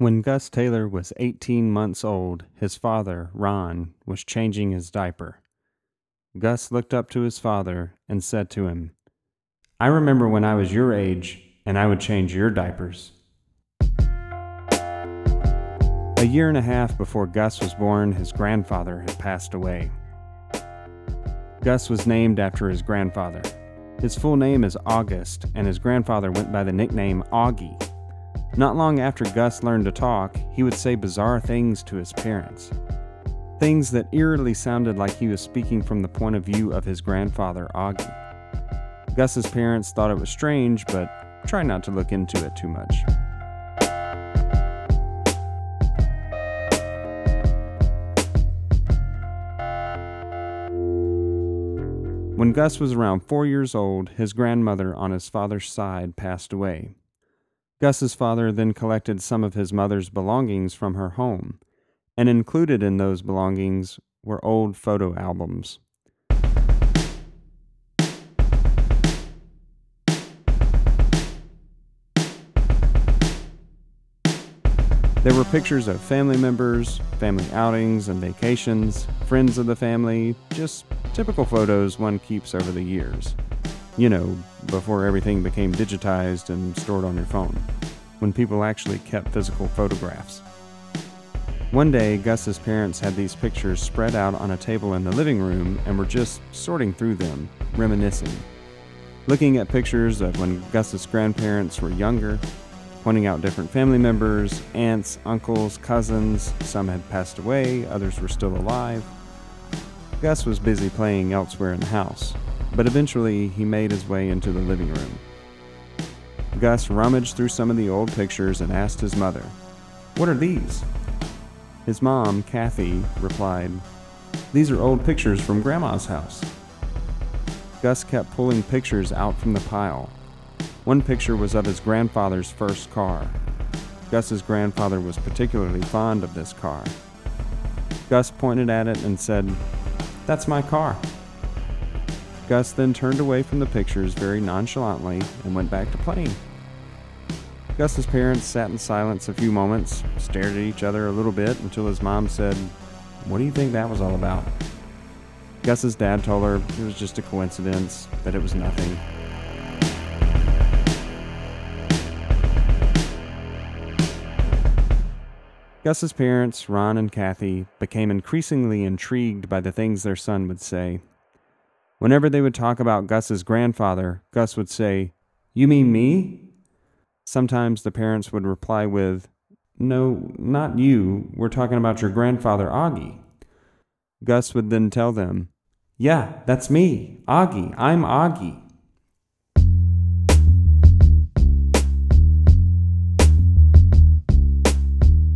When Gus Taylor was 18 months old, his father, Ron, was changing his diaper. Gus looked up to his father and said to him, I remember when I was your age and I would change your diapers. A year and a half before Gus was born, his grandfather had passed away. Gus was named after his grandfather. His full name is August, and his grandfather went by the nickname Augie. Not long after Gus learned to talk, he would say bizarre things to his parents. Things that eerily sounded like he was speaking from the point of view of his grandfather, Augie. Gus's parents thought it was strange, but tried not to look into it too much. When Gus was around four years old, his grandmother on his father's side passed away. Gus's father then collected some of his mother's belongings from her home, and included in those belongings were old photo albums. There were pictures of family members, family outings and vacations, friends of the family, just typical photos one keeps over the years. You know, before everything became digitized and stored on your phone, when people actually kept physical photographs. One day, Gus's parents had these pictures spread out on a table in the living room and were just sorting through them, reminiscing. Looking at pictures of when Gus's grandparents were younger, pointing out different family members, aunts, uncles, cousins. Some had passed away, others were still alive. Gus was busy playing elsewhere in the house, but eventually he made his way into the living room. Gus rummaged through some of the old pictures and asked his mother, What are these? His mom, Kathy, replied, These are old pictures from Grandma's house. Gus kept pulling pictures out from the pile, one picture was of his grandfather's first car. Gus's grandfather was particularly fond of this car. Gus pointed at it and said, That's my car. Gus then turned away from the pictures very nonchalantly and went back to playing. Gus's parents sat in silence a few moments, stared at each other a little bit until his mom said, What do you think that was all about? Gus's dad told her it was just a coincidence, that it was nothing. Gus's parents, Ron and Kathy, became increasingly intrigued by the things their son would say. Whenever they would talk about Gus's grandfather, Gus would say, You mean me? Sometimes the parents would reply with, No, not you. We're talking about your grandfather, Augie. Gus would then tell them, Yeah, that's me, Augie. I'm Augie.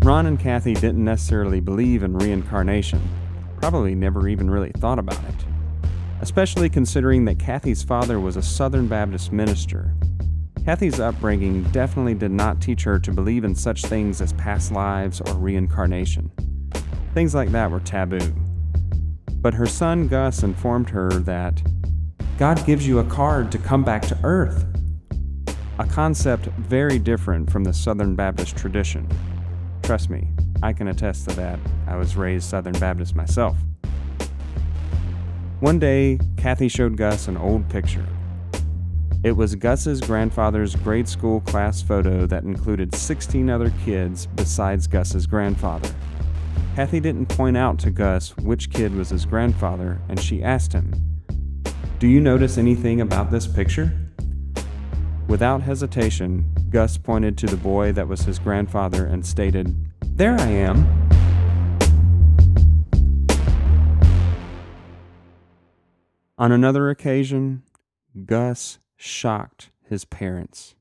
Ron and Kathy didn't necessarily believe in reincarnation, probably never even really thought about it. Especially considering that Kathy's father was a Southern Baptist minister. Kathy's upbringing definitely did not teach her to believe in such things as past lives or reincarnation. Things like that were taboo. But her son Gus informed her that God gives you a card to come back to Earth. A concept very different from the Southern Baptist tradition. Trust me, I can attest to that. I was raised Southern Baptist myself. One day, Kathy showed Gus an old picture. It was Gus's grandfather's grade school class photo that included 16 other kids besides Gus's grandfather. Kathy didn't point out to Gus which kid was his grandfather, and she asked him, Do you notice anything about this picture? Without hesitation, Gus pointed to the boy that was his grandfather and stated, There I am. On another occasion, Gus shocked his parents.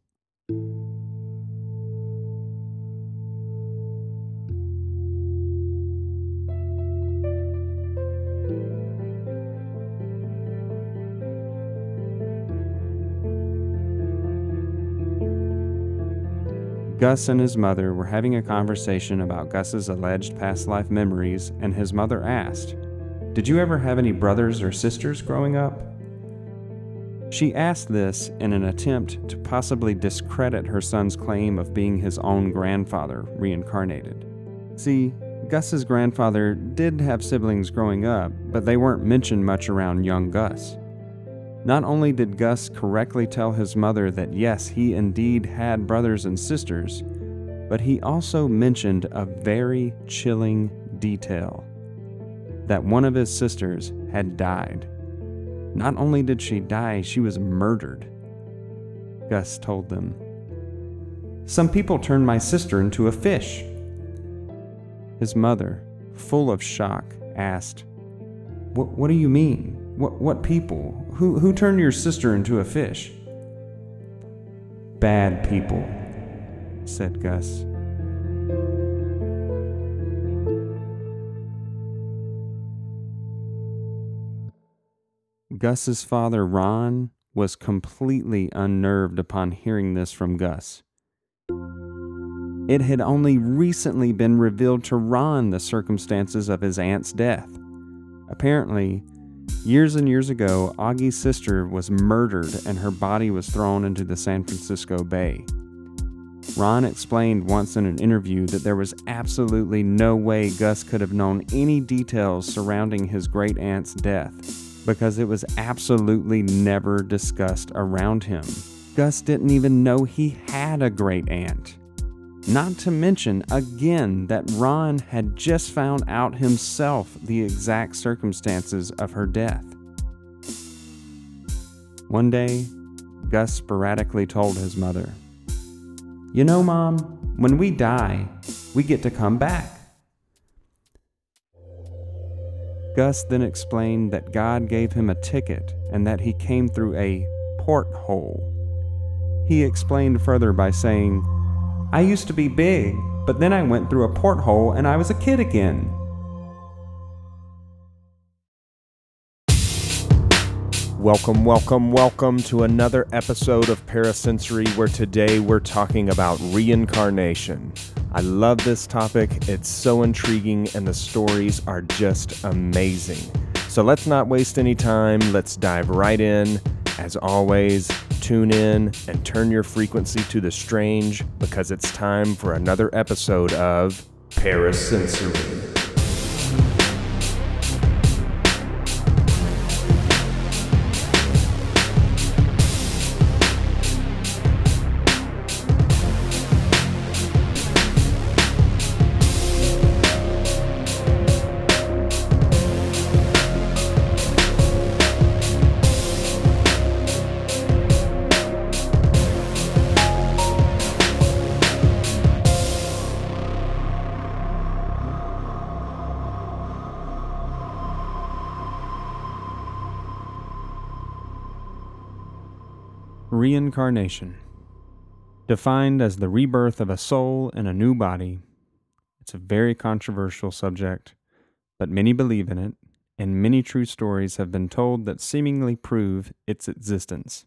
Gus and his mother were having a conversation about Gus's alleged past life memories, and his mother asked, Did you ever have any brothers or sisters growing up? She asked this in an attempt to possibly discredit her son's claim of being his own grandfather reincarnated. See, Gus's grandfather did have siblings growing up, but they weren't mentioned much around young Gus. Not only did Gus correctly tell his mother that yes, he indeed had brothers and sisters, but he also mentioned a very chilling detail that one of his sisters had died. Not only did she die, she was murdered. Gus told them. Some people turned my sister into a fish. His mother, full of shock, asked, What, what do you mean? What, what people? Who, who turned your sister into a fish? Bad people, said Gus. Gus's father, Ron, was completely unnerved upon hearing this from Gus. It had only recently been revealed to Ron the circumstances of his aunt's death. Apparently, years and years ago, Augie's sister was murdered and her body was thrown into the San Francisco Bay. Ron explained once in an interview that there was absolutely no way Gus could have known any details surrounding his great aunt's death because it was absolutely never discussed around him. Gus didn't even know he had a great aunt. Not to mention, again, that Ron had just found out himself the exact circumstances of her death. One day, Gus sporadically told his mother, You know, Mom, when we die, we get to come back. Gus then explained that God gave him a ticket and that he came through a porthole. He explained further by saying, I used to be big, but then I went through a porthole and I was a kid again. Welcome, welcome, welcome to another episode of Parasensory where today we're talking about reincarnation. I love this topic, it's so intriguing, and the stories are just amazing. So let's not waste any time, let's dive right in. As always, tune in and turn your frequency to the strange because it's time for another episode of Parasensory. Reincarnation. Defined as the rebirth of a soul in a new body, it's a very controversial subject, but many believe in it, and many true stories have been told that seemingly prove its existence.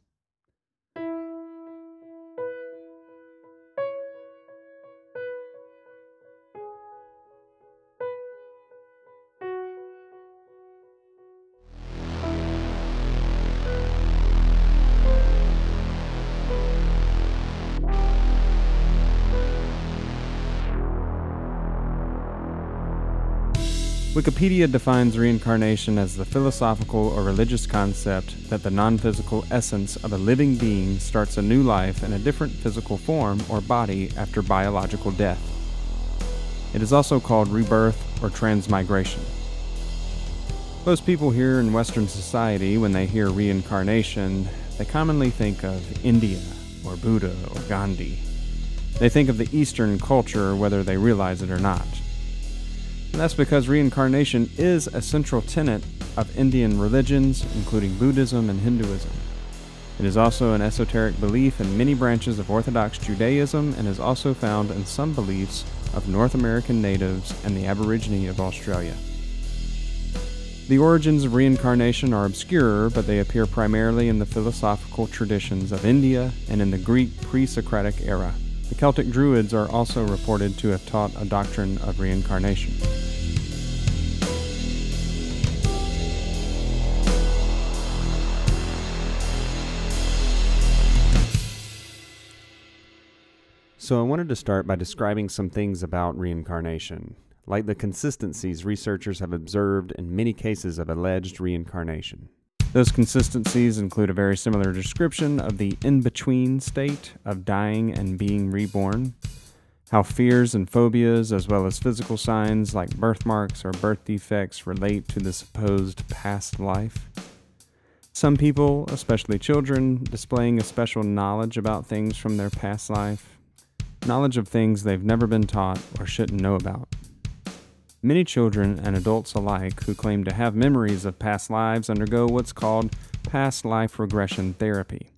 Wikipedia defines reincarnation as the philosophical or religious concept that the non physical essence of a living being starts a new life in a different physical form or body after biological death. It is also called rebirth or transmigration. Most people here in Western society, when they hear reincarnation, they commonly think of India or Buddha or Gandhi. They think of the Eastern culture whether they realize it or not. And that's because reincarnation is a central tenet of Indian religions, including Buddhism and Hinduism. It is also an esoteric belief in many branches of Orthodox Judaism and is also found in some beliefs of North American natives and the Aborigine of Australia. The origins of reincarnation are obscure, but they appear primarily in the philosophical traditions of India and in the Greek pre Socratic era. The Celtic Druids are also reported to have taught a doctrine of reincarnation. So, I wanted to start by describing some things about reincarnation, like the consistencies researchers have observed in many cases of alleged reincarnation. Those consistencies include a very similar description of the in between state of dying and being reborn, how fears and phobias, as well as physical signs like birthmarks or birth defects, relate to the supposed past life. Some people, especially children, displaying a special knowledge about things from their past life, knowledge of things they've never been taught or shouldn't know about. Many children and adults alike who claim to have memories of past lives undergo what's called past life regression therapy.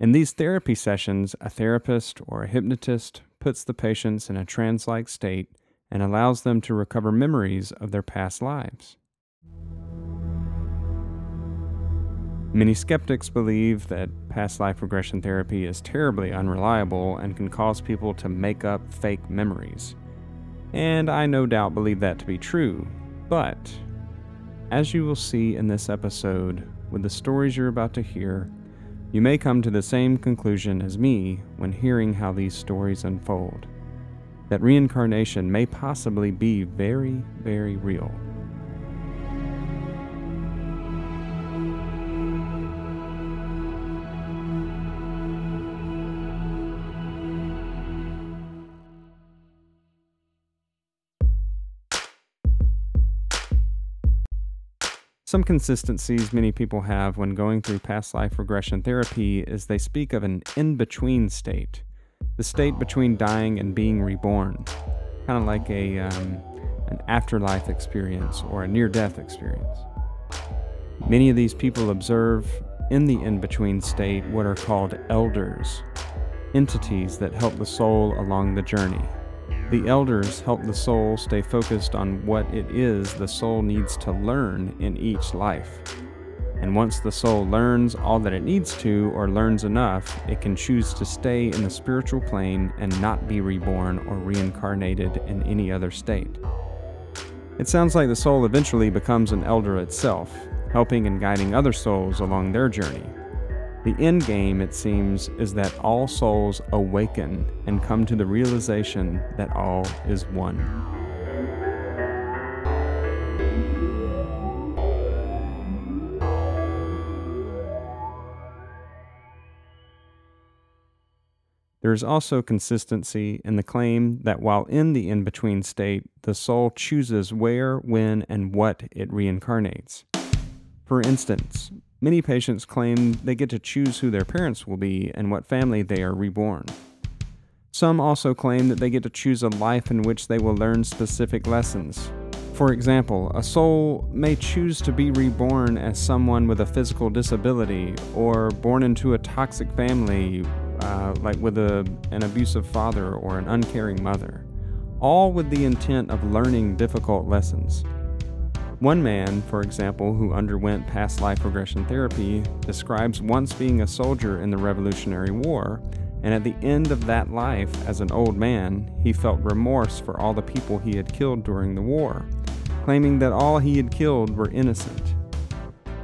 In these therapy sessions, a therapist or a hypnotist puts the patients in a trance like state and allows them to recover memories of their past lives. Many skeptics believe that past life regression therapy is terribly unreliable and can cause people to make up fake memories. And I no doubt believe that to be true. But, as you will see in this episode, with the stories you're about to hear, you may come to the same conclusion as me when hearing how these stories unfold that reincarnation may possibly be very, very real. Some consistencies many people have when going through past life regression therapy is they speak of an in between state, the state between dying and being reborn, kind of like a, um, an afterlife experience or a near death experience. Many of these people observe in the in between state what are called elders, entities that help the soul along the journey. The elders help the soul stay focused on what it is the soul needs to learn in each life. And once the soul learns all that it needs to, or learns enough, it can choose to stay in the spiritual plane and not be reborn or reincarnated in any other state. It sounds like the soul eventually becomes an elder itself, helping and guiding other souls along their journey, the end game, it seems, is that all souls awaken and come to the realization that all is one. There is also consistency in the claim that while in the in between state, the soul chooses where, when, and what it reincarnates. For instance, Many patients claim they get to choose who their parents will be and what family they are reborn. Some also claim that they get to choose a life in which they will learn specific lessons. For example, a soul may choose to be reborn as someone with a physical disability or born into a toxic family, uh, like with a, an abusive father or an uncaring mother, all with the intent of learning difficult lessons. One man, for example, who underwent past life regression therapy, describes once being a soldier in the Revolutionary War, and at the end of that life, as an old man, he felt remorse for all the people he had killed during the war, claiming that all he had killed were innocent.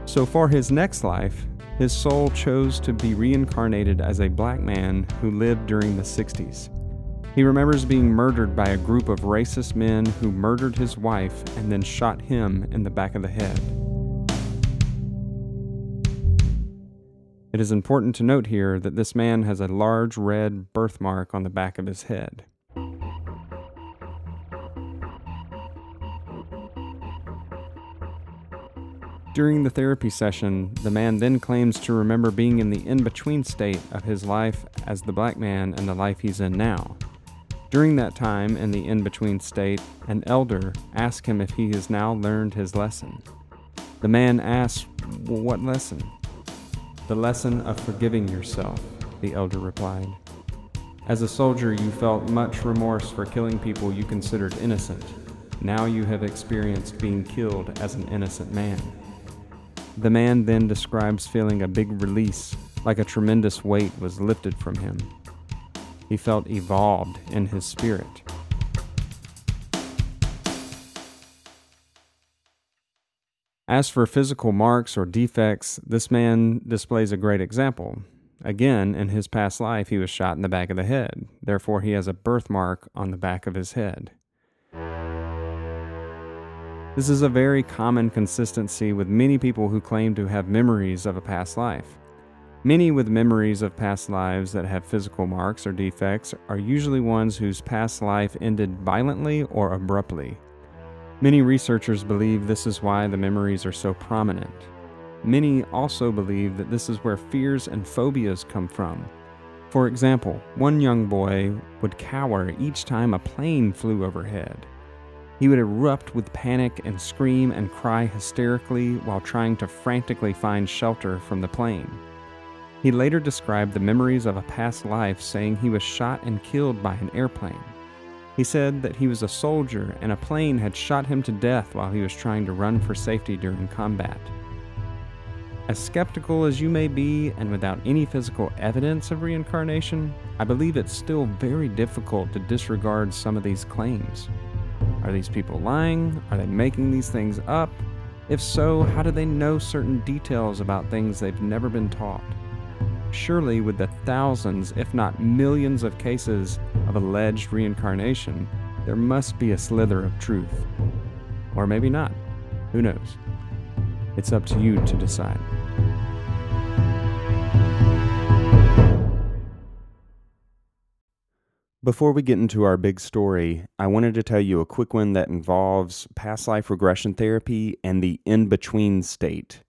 So, for his next life, his soul chose to be reincarnated as a black man who lived during the 60s. He remembers being murdered by a group of racist men who murdered his wife and then shot him in the back of the head. It is important to note here that this man has a large red birthmark on the back of his head. During the therapy session, the man then claims to remember being in the in between state of his life as the black man and the life he's in now. During that time, in the in between state, an elder asked him if he has now learned his lesson. The man asked, well, What lesson? The lesson of forgiving yourself, the elder replied. As a soldier, you felt much remorse for killing people you considered innocent. Now you have experienced being killed as an innocent man. The man then describes feeling a big release, like a tremendous weight was lifted from him. He felt evolved in his spirit. As for physical marks or defects, this man displays a great example. Again, in his past life, he was shot in the back of the head. Therefore, he has a birthmark on the back of his head. This is a very common consistency with many people who claim to have memories of a past life. Many with memories of past lives that have physical marks or defects are usually ones whose past life ended violently or abruptly. Many researchers believe this is why the memories are so prominent. Many also believe that this is where fears and phobias come from. For example, one young boy would cower each time a plane flew overhead. He would erupt with panic and scream and cry hysterically while trying to frantically find shelter from the plane. He later described the memories of a past life, saying he was shot and killed by an airplane. He said that he was a soldier and a plane had shot him to death while he was trying to run for safety during combat. As skeptical as you may be, and without any physical evidence of reincarnation, I believe it's still very difficult to disregard some of these claims. Are these people lying? Are they making these things up? If so, how do they know certain details about things they've never been taught? Surely, with the thousands, if not millions, of cases of alleged reincarnation, there must be a slither of truth. Or maybe not. Who knows? It's up to you to decide. Before we get into our big story, I wanted to tell you a quick one that involves past life regression therapy and the in between state.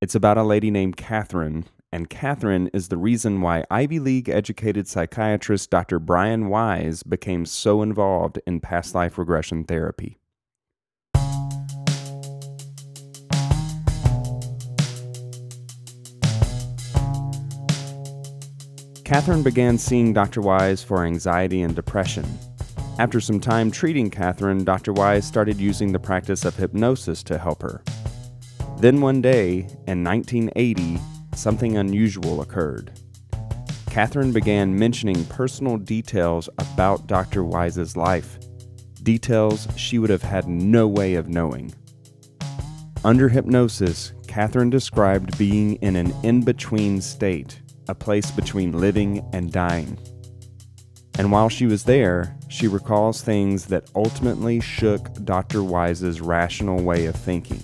It's about a lady named Catherine and Catherine is the reason why Ivy League educated psychiatrist Dr. Brian Weiss became so involved in past life regression therapy. Catherine began seeing Dr. Weiss for anxiety and depression. After some time treating Catherine, Dr. Weiss started using the practice of hypnosis to help her. Then one day, in 1980, something unusual occurred. Catherine began mentioning personal details about Dr. Weiss's life, details she would have had no way of knowing. Under hypnosis, Catherine described being in an in between state, a place between living and dying. And while she was there, she recalls things that ultimately shook Dr. Weiss's rational way of thinking.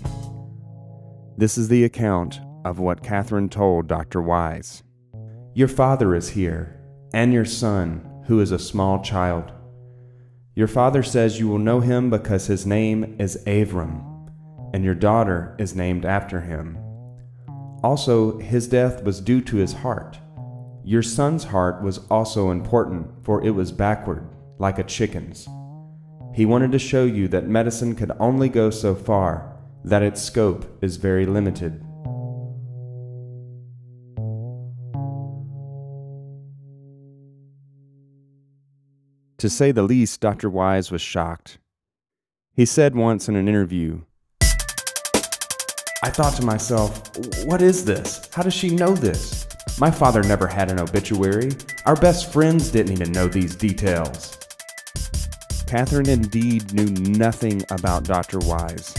This is the account of what Catherine told Dr. Weiss. Your father is here, and your son, who is a small child. Your father says you will know him because his name is Avram, and your daughter is named after him. Also, his death was due to his heart. Your son's heart was also important, for it was backward, like a chicken's. He wanted to show you that medicine could only go so far, that its scope is very limited. To say the least, Dr. Weiss was shocked. He said once in an interview, I thought to myself, what is this? How does she know this? My father never had an obituary. Our best friends didn't even know these details. Catherine indeed knew nothing about Dr. Weiss.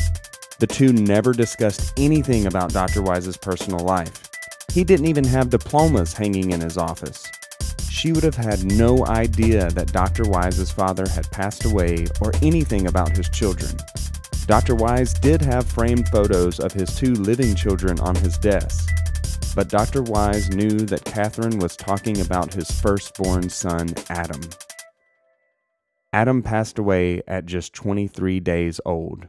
The two never discussed anything about Dr. Weiss's personal life. He didn't even have diplomas hanging in his office she would have had no idea that Dr. Weiss's father had passed away or anything about his children. Dr. Weiss did have framed photos of his two living children on his desk, but Dr. Weiss knew that Catherine was talking about his firstborn son, Adam. Adam passed away at just 23 days old.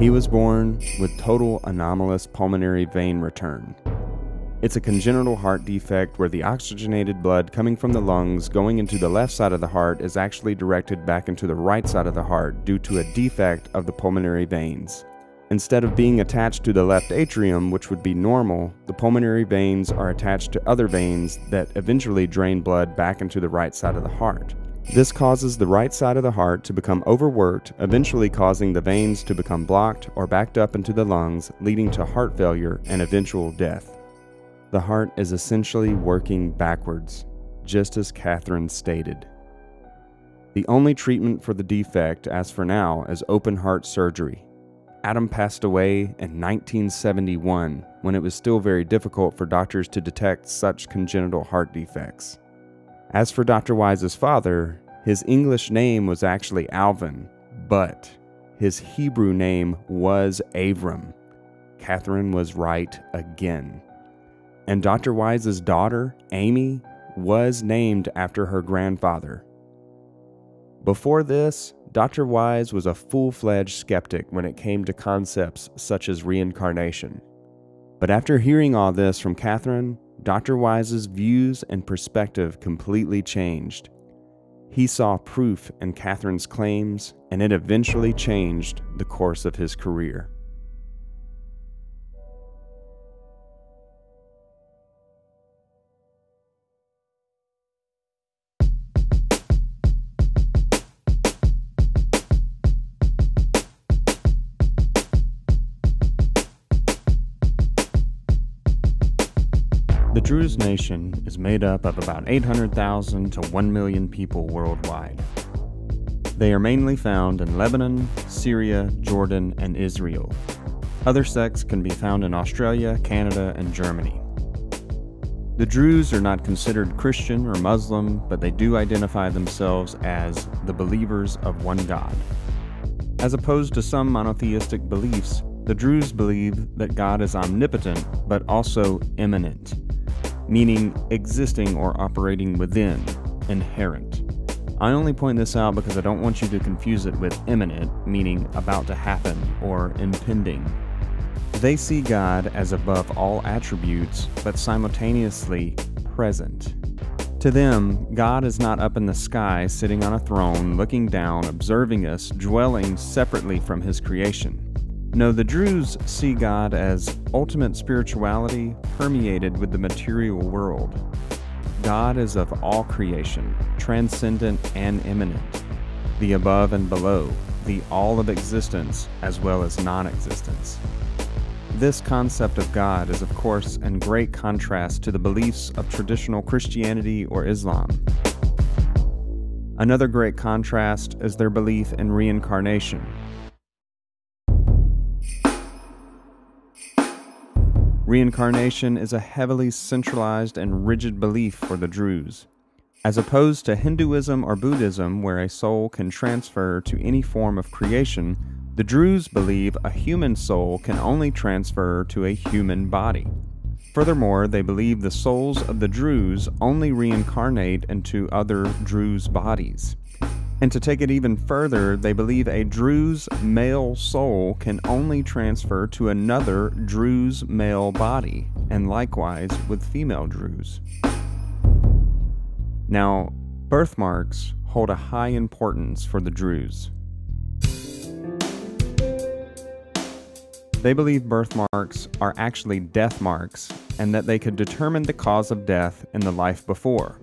He was born with total anomalous pulmonary vein return. It's a congenital heart defect where the oxygenated blood coming from the lungs going into the left side of the heart is actually directed back into the right side of the heart due to a defect of the pulmonary veins. Instead of being attached to the left atrium, which would be normal, the pulmonary veins are attached to other veins that eventually drain blood back into the right side of the heart. This causes the right side of the heart to become overworked, eventually causing the veins to become blocked or backed up into the lungs, leading to heart failure and eventual death. The heart is essentially working backwards, just as Catherine stated. The only treatment for the defect, as for now, is open heart surgery. Adam passed away in 1971 when it was still very difficult for doctors to detect such congenital heart defects. As for Dr. Weiss's father, his English name was actually Alvin, but his Hebrew name was Avram. Catherine was right again. And Dr. Weiss's daughter, Amy, was named after her grandfather. Before this, Dr. Weiss was a full fledged skeptic when it came to concepts such as reincarnation. But after hearing all this from Catherine, Dr. Weiss's views and perspective completely changed. He saw proof in Catherine's claims, and it eventually changed the course of his career. Nation is made up of about 800,000 to 1 million people worldwide. They are mainly found in Lebanon, Syria, Jordan, and Israel. Other sects can be found in Australia, Canada, and Germany. The Druze are not considered Christian or Muslim, but they do identify themselves as the believers of one God. As opposed to some monotheistic beliefs, the Druze believe that God is omnipotent but also immanent meaning existing or operating within, inherent. I only point this out because I don't want you to confuse it with imminent, meaning about to happen or impending. They see God as above all attributes, but simultaneously present. To them, God is not up in the sky sitting on a throne, looking down, observing us, dwelling separately from his creation. No, the Druze see God as ultimate spirituality permeated with the material world. God is of all creation, transcendent and immanent, the above and below, the all of existence as well as non existence. This concept of God is, of course, in great contrast to the beliefs of traditional Christianity or Islam. Another great contrast is their belief in reincarnation, Reincarnation is a heavily centralized and rigid belief for the Druze. As opposed to Hinduism or Buddhism, where a soul can transfer to any form of creation, the Druze believe a human soul can only transfer to a human body. Furthermore, they believe the souls of the Druze only reincarnate into other Druze bodies. And to take it even further, they believe a Druze male soul can only transfer to another Druze male body, and likewise with female Druze. Now, birthmarks hold a high importance for the Druze. They believe birthmarks are actually death marks and that they could determine the cause of death in the life before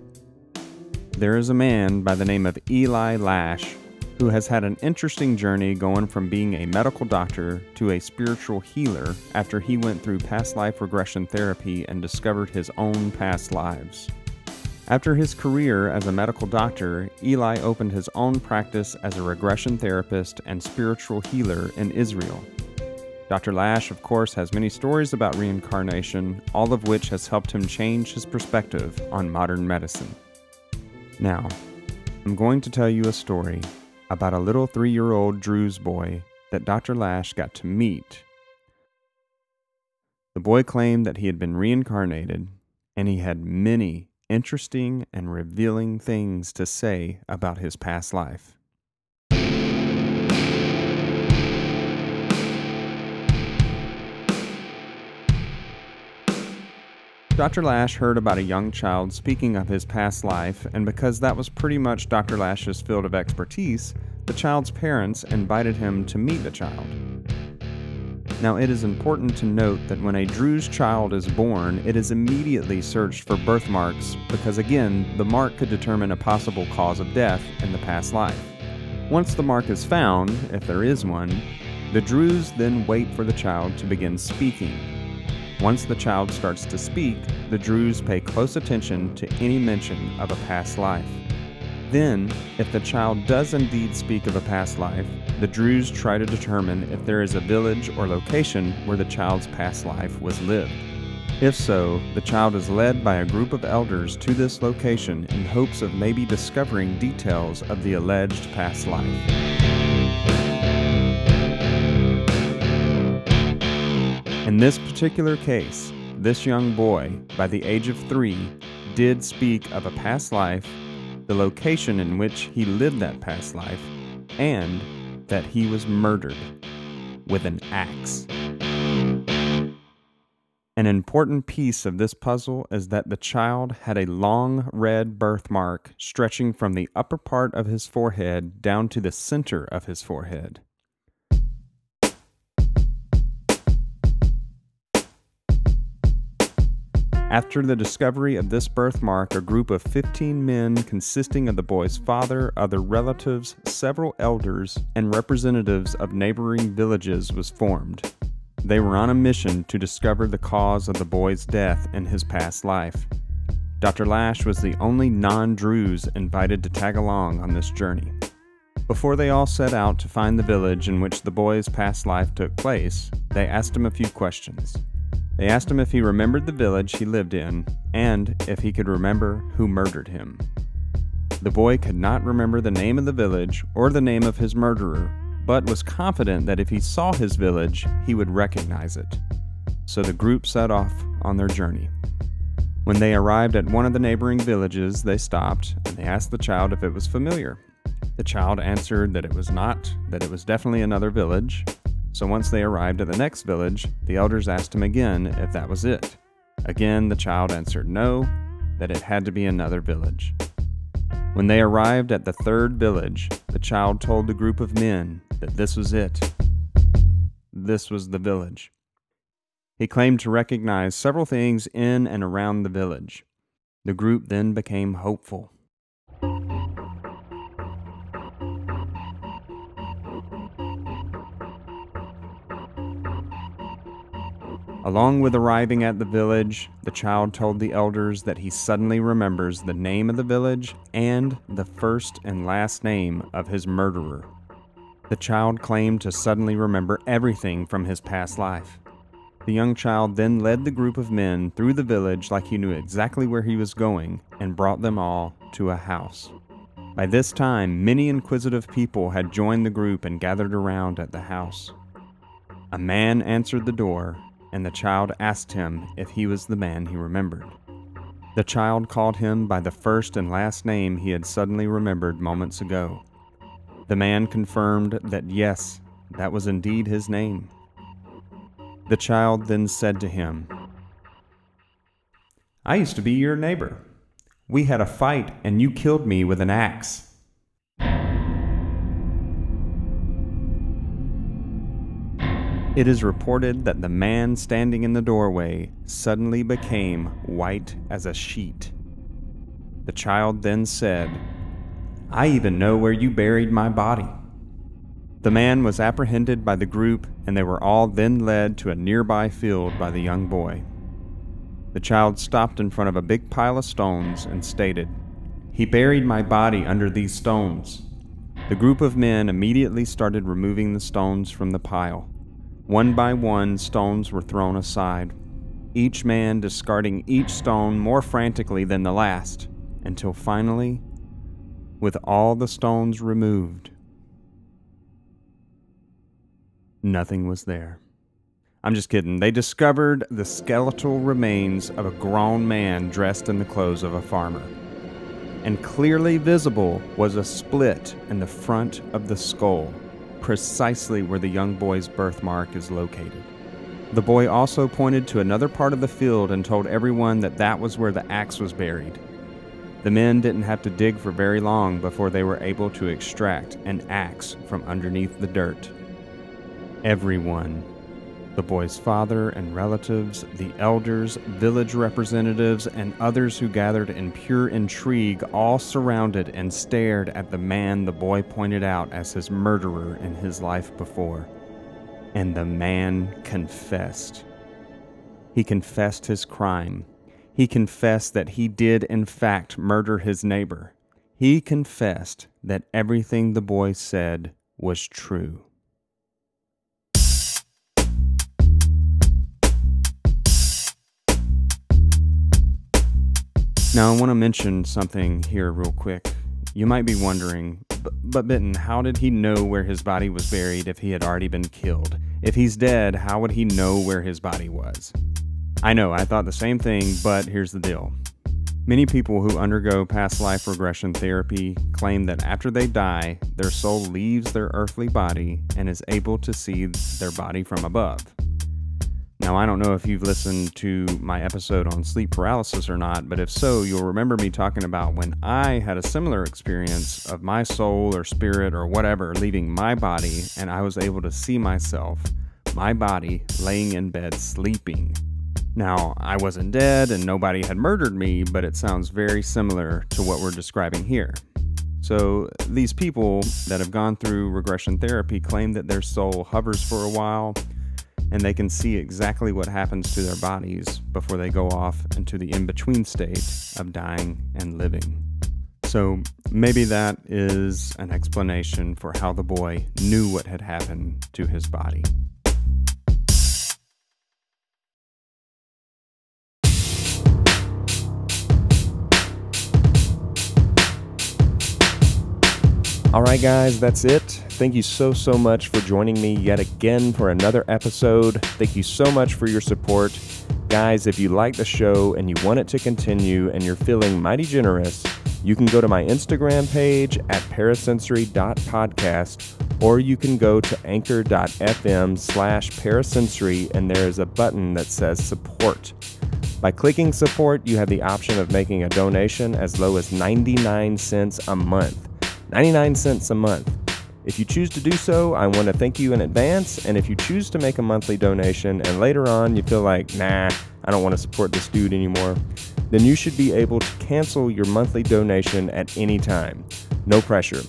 there is a man by the name of Eli Lasch who has had an interesting journey going from being a medical doctor to a spiritual healer after he went through past life regression therapy and discovered his own past lives. After his career as a medical doctor, Eli opened his own practice as a regression therapist and spiritual healer in Israel. Dr. Lasch, of course, has many stories about reincarnation, all of which has helped him change his perspective on modern medicine. Now, I'm going to tell you a story about a little three year old Druze boy that Dr. Lasch got to meet. The boy claimed that he had been reincarnated and he had many interesting and revealing things to say about his past life. Dr. Lasch heard about a young child speaking of his past life, and because that was pretty much Dr. Lasch's field of expertise, the child's parents invited him to meet the child. Now, it is important to note that when a Druze child is born, it is immediately searched for birthmarks because, again, the mark could determine a possible cause of death in the past life. Once the mark is found, if there is one, the Druze then wait for the child to begin speaking, once the child starts to speak, the Druze pay close attention to any mention of a past life. Then, if the child does indeed speak of a past life, the Druze try to determine if there is a village or location where the child's past life was lived. If so, the child is led by a group of elders to this location in hopes of maybe discovering details of the alleged past life. In this particular case, this young boy, by the age of three, did speak of a past life, the location in which he lived that past life, and that he was murdered with an axe. An important piece of this puzzle is that the child had a long red birthmark stretching from the upper part of his forehead down to the center of his forehead. After the discovery of this birthmark, a group of 15 men consisting of the boy's father, other relatives, several elders, and representatives of neighboring villages was formed. They were on a mission to discover the cause of the boy's death in his past life. Dr. Lasch was the only non Druze invited to tag along on this journey. Before they all set out to find the village in which the boy's past life took place, they asked him a few questions. They asked him if he remembered the village he lived in and if he could remember who murdered him. The boy could not remember the name of the village or the name of his murderer, but was confident that if he saw his village, he would recognize it. So the group set off on their journey. When they arrived at one of the neighboring villages, they stopped and they asked the child if it was familiar. The child answered that it was not, that it was definitely another village. So once they arrived at the next village, the elders asked him again if that was it. Again, the child answered no, that it had to be another village. When they arrived at the third village, the child told the group of men that this was it. This was the village. He claimed to recognize several things in and around the village. The group then became hopeful. Along with arriving at the village, the child told the elders that he suddenly remembers the name of the village and the first and last name of his murderer. The child claimed to suddenly remember everything from his past life. The young child then led the group of men through the village like he knew exactly where he was going and brought them all to a house. By this time, many inquisitive people had joined the group and gathered around at the house. A man answered the door, and the child asked him if he was the man he remembered. The child called him by the first and last name he had suddenly remembered moments ago. The man confirmed that yes, that was indeed his name. The child then said to him, I used to be your neighbor. We had a fight and you killed me with an axe. It is reported that the man standing in the doorway suddenly became white as a sheet. The child then said, I even know where you buried my body. The man was apprehended by the group, and they were all then led to a nearby field by the young boy. The child stopped in front of a big pile of stones and stated, He buried my body under these stones. The group of men immediately started removing the stones from the pile. One by one, stones were thrown aside, each man discarding each stone more frantically than the last, until finally with all the stones removed. Nothing was there. I'm just kidding. They discovered the skeletal remains of a grown man dressed in the clothes of a farmer. And clearly visible was a split in the front of the skull, precisely where the young boy's birthmark is located. The boy also pointed to another part of the field and told everyone that that was where the axe was buried. The men didn't have to dig for very long before they were able to extract an axe from underneath the dirt. Everyone the boy's father and relatives, the elders, village representatives, and others who gathered in pure intrigue all surrounded and stared at the man the boy pointed out as his murderer in his life before. And the man confessed. He confessed his crime he confessed that he did, in fact, murder his neighbor. he confessed that everything the boy said was true. Now, I want to mention something here, real quick. You might be wondering, but, Benton, how did he know where his body was buried if he had already been killed? If he's dead, how would he know where his body was? I know, I thought the same thing, but here's the deal. Many people who undergo past life regression therapy claim that after they die, their soul leaves their earthly body and is able to see their body from above. Now, I don't know if you've listened to my episode on sleep paralysis or not, but if so, you'll remember me talking about when I had a similar experience of my soul or spirit or whatever leaving my body and I was able to see myself, my body, laying in bed sleeping. Now, I wasn't dead and nobody had murdered me, but it sounds very similar to what we're describing here. So, these people that have gone through regression therapy claim that their soul hovers for a while and they can see exactly what happens to their bodies before they go off into the in between state of dying and living. So, maybe that is an explanation for how the boy knew what had happened to his body. All right, guys, that's it. Thank you so, so much for joining me yet again for another episode. Thank you so much for your support. Guys, if you like the show and you want it to continue and you're feeling mighty generous, you can go to my Instagram page at parasensory.podcast or you can go to anchor.fm slash parasensory and there is a button that says support. By clicking support, you have the option of making a donation as low as 99 cents a month. 99 cents a month. If you choose to do so, I want to thank you in advance. And if you choose to make a monthly donation and later on you feel like, nah, I don't want to support this dude anymore, then you should be able to cancel your monthly donation at any time. No pressure.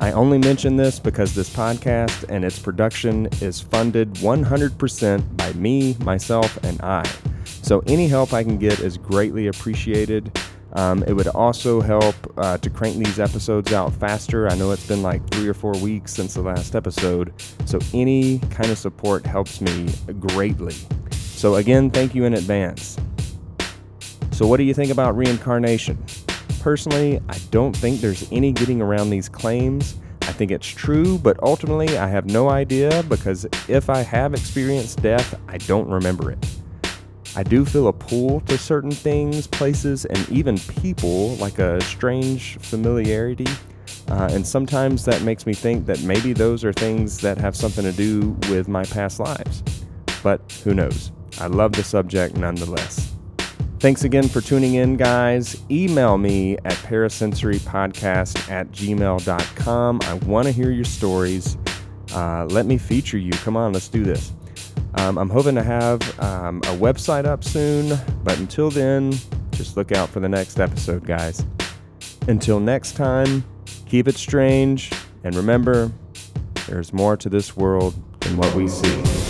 I only mention this because this podcast and its production is funded 100% by me, myself, and I. So any help I can get is greatly appreciated. Um, it would also help uh, to crank these episodes out faster. I know it's been like three or four weeks since the last episode, so any kind of support helps me greatly. So, again, thank you in advance. So, what do you think about reincarnation? Personally, I don't think there's any getting around these claims. I think it's true, but ultimately, I have no idea because if I have experienced death, I don't remember it. I do feel a pull to certain things, places, and even people, like a strange familiarity. Uh, and sometimes that makes me think that maybe those are things that have something to do with my past lives. But who knows? I love the subject nonetheless. Thanks again for tuning in, guys. Email me at parasensorypodcast at gmail.com. I want to hear your stories. Uh, let me feature you. Come on, let's do this. Um, I'm hoping to have um, a website up soon, but until then, just look out for the next episode, guys. Until next time, keep it strange, and remember, there's more to this world than what we see.